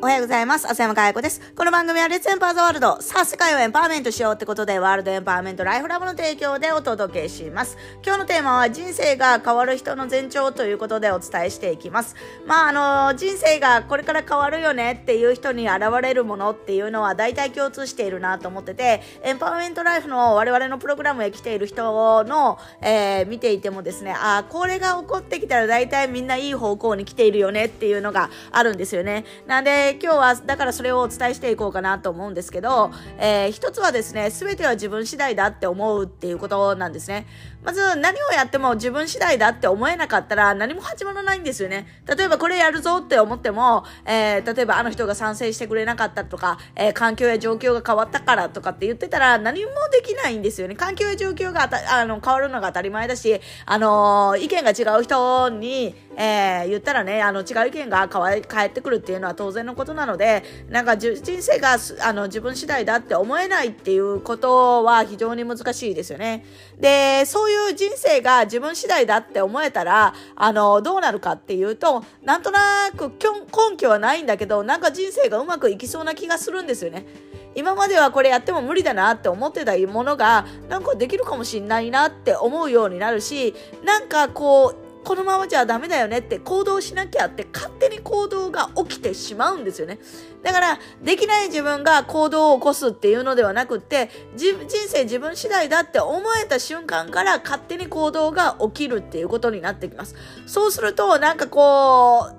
おはようございます。浅山かや子です。この番組はレッツエンパーザワールド。さあ、世界をエンパワーメントしようってことで、ワールドエンパワーメントライフラボの提供でお届けします。今日のテーマは人生が変わる人の前兆ということでお伝えしていきます。まあ、あの、人生がこれから変わるよねっていう人に現れるものっていうのは大体共通しているなと思ってて、エンパワーメントライフの我々のプログラムへ来ている人の、えー、見ていてもですね、あ、これが起こってきたら大体みんないい方向に来ているよねっていうのがあるんですよね。なんで、今日は、だからそれをお伝えしていこうかなと思うんですけど、えー、一つはですね、全ては自分次第だって思うっていうことなんですね。まず何をやっても自分次第だって思えなかったら何も始まらないんですよね。例えばこれやるぞって思っても、えー、例えばあの人が賛成してくれなかったとか、えー、環境や状況が変わったからとかって言ってたら何もできないんですよね。環境や状況があの変わるのが当たり前だし、あのー、意見が違う人に、えー、言ったらね、あの違う意見が変返ってくるっていうのは当然のことなので、なんか人生があの自分次第だって思えないっていうことは非常に難しいですよね。で、そういう人生が自分次第だって思えたら、あの、どうなるかっていうと、なんとなく根拠はないんだけど、なんか人生がうまくいきそうな気がするんですよね。今まではこれやっても無理だなって思ってたものが、なんかできるかもしんないなって思うようになるし、なんかこう、このままじゃダメだよねって行動しなきゃって勝手に行動が起きてしまうんですよね。だから、できない自分が行動を起こすっていうのではなくって、人生自分次第だって思えた瞬間から勝手に行動が起きるっていうことになってきます。そうすると、なんかこう、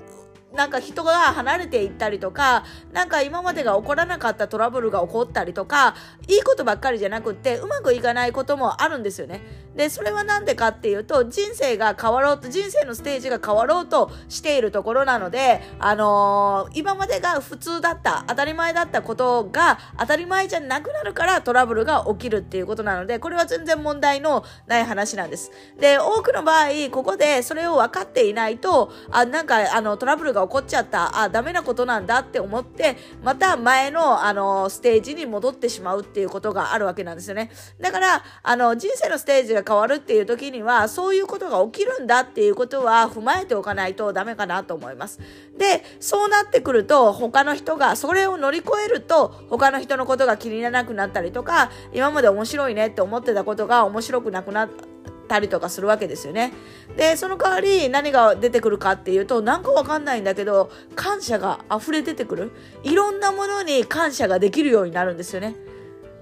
なんか人が離れていったりとか、なんか今までが起こらなかったトラブルが起こったりとか、いいことばっかりじゃなくって、うまくいかないこともあるんですよね。で、それはなんでかっていうと、人生が変わろうと、人生のステージが変わろうとしているところなので、あのー、今までが普通だった、当たり前だったことが当たり前じゃなくなるからトラブルが起きるっていうことなので、これは全然問題のない話なんです。で、多くの場合、ここでそれを分かっていないと、あ、なんか、あの、トラブルがが起こっちゃった、あ、ダメなことなんだって思って、また前の、あの、ステージに戻ってしまうっていうことがあるわけなんですよね。だから、あの、人生のステージが変わるっていう時には、そういうことが起きるんだっていうことは踏まえておかないとダメかなと思います。で、そうなってくると、他の人が、それを乗り越えると、他の人のことが気にならなくなったりとか、今まで面白いねって思ってたことが面白くなくなって、たりとかするわけですよね。で、その代わり何が出てくるかっていうと、なんかわかんないんだけど、感謝が溢れ出てくる。いろんなものに感謝ができるようになるんですよね。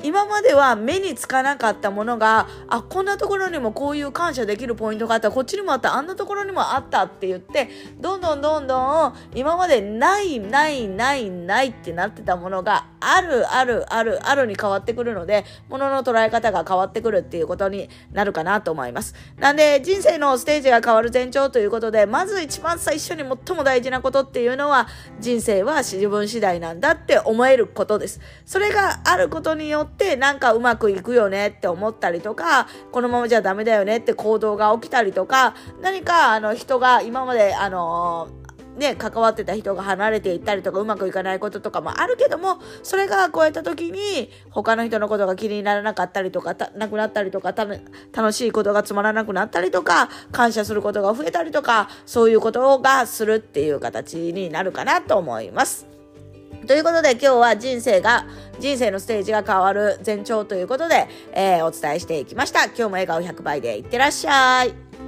今までは目につかなかったものが、あ、こんなところにもこういう感謝できるポイントがあった、こっちにもあった、あんなところにもあったって言って、どんどんどんどん今までないないないないってなってたものがあるあるあるあるに変わってくるので、ものの捉え方が変わってくるっていうことになるかなと思います。なんで人生のステージが変わる前兆ということで、まず一番最初に最も大事なことっていうのは、人生は自分次第なんだって思えることです。それがあることによってなんかうまくいくよねって思ったりとか、このままじゃダメだよねって行動が起きたりとか、何かあの人が今まであのね、関わってた人が離れていったりとかうまくいかないこととかもあるけども、それが超えた時に他の人のことが気にならなかったりとか、なくなったりとか、楽しいことがつまらなくなったりとか、感謝することが増えたりとか、そういうことがするっていう形になるかなと思います。ということで今日は人生が、人生のステージが変わる前兆ということで、えー、お伝えしていきました。今日も笑顔100倍でいってらっしゃい。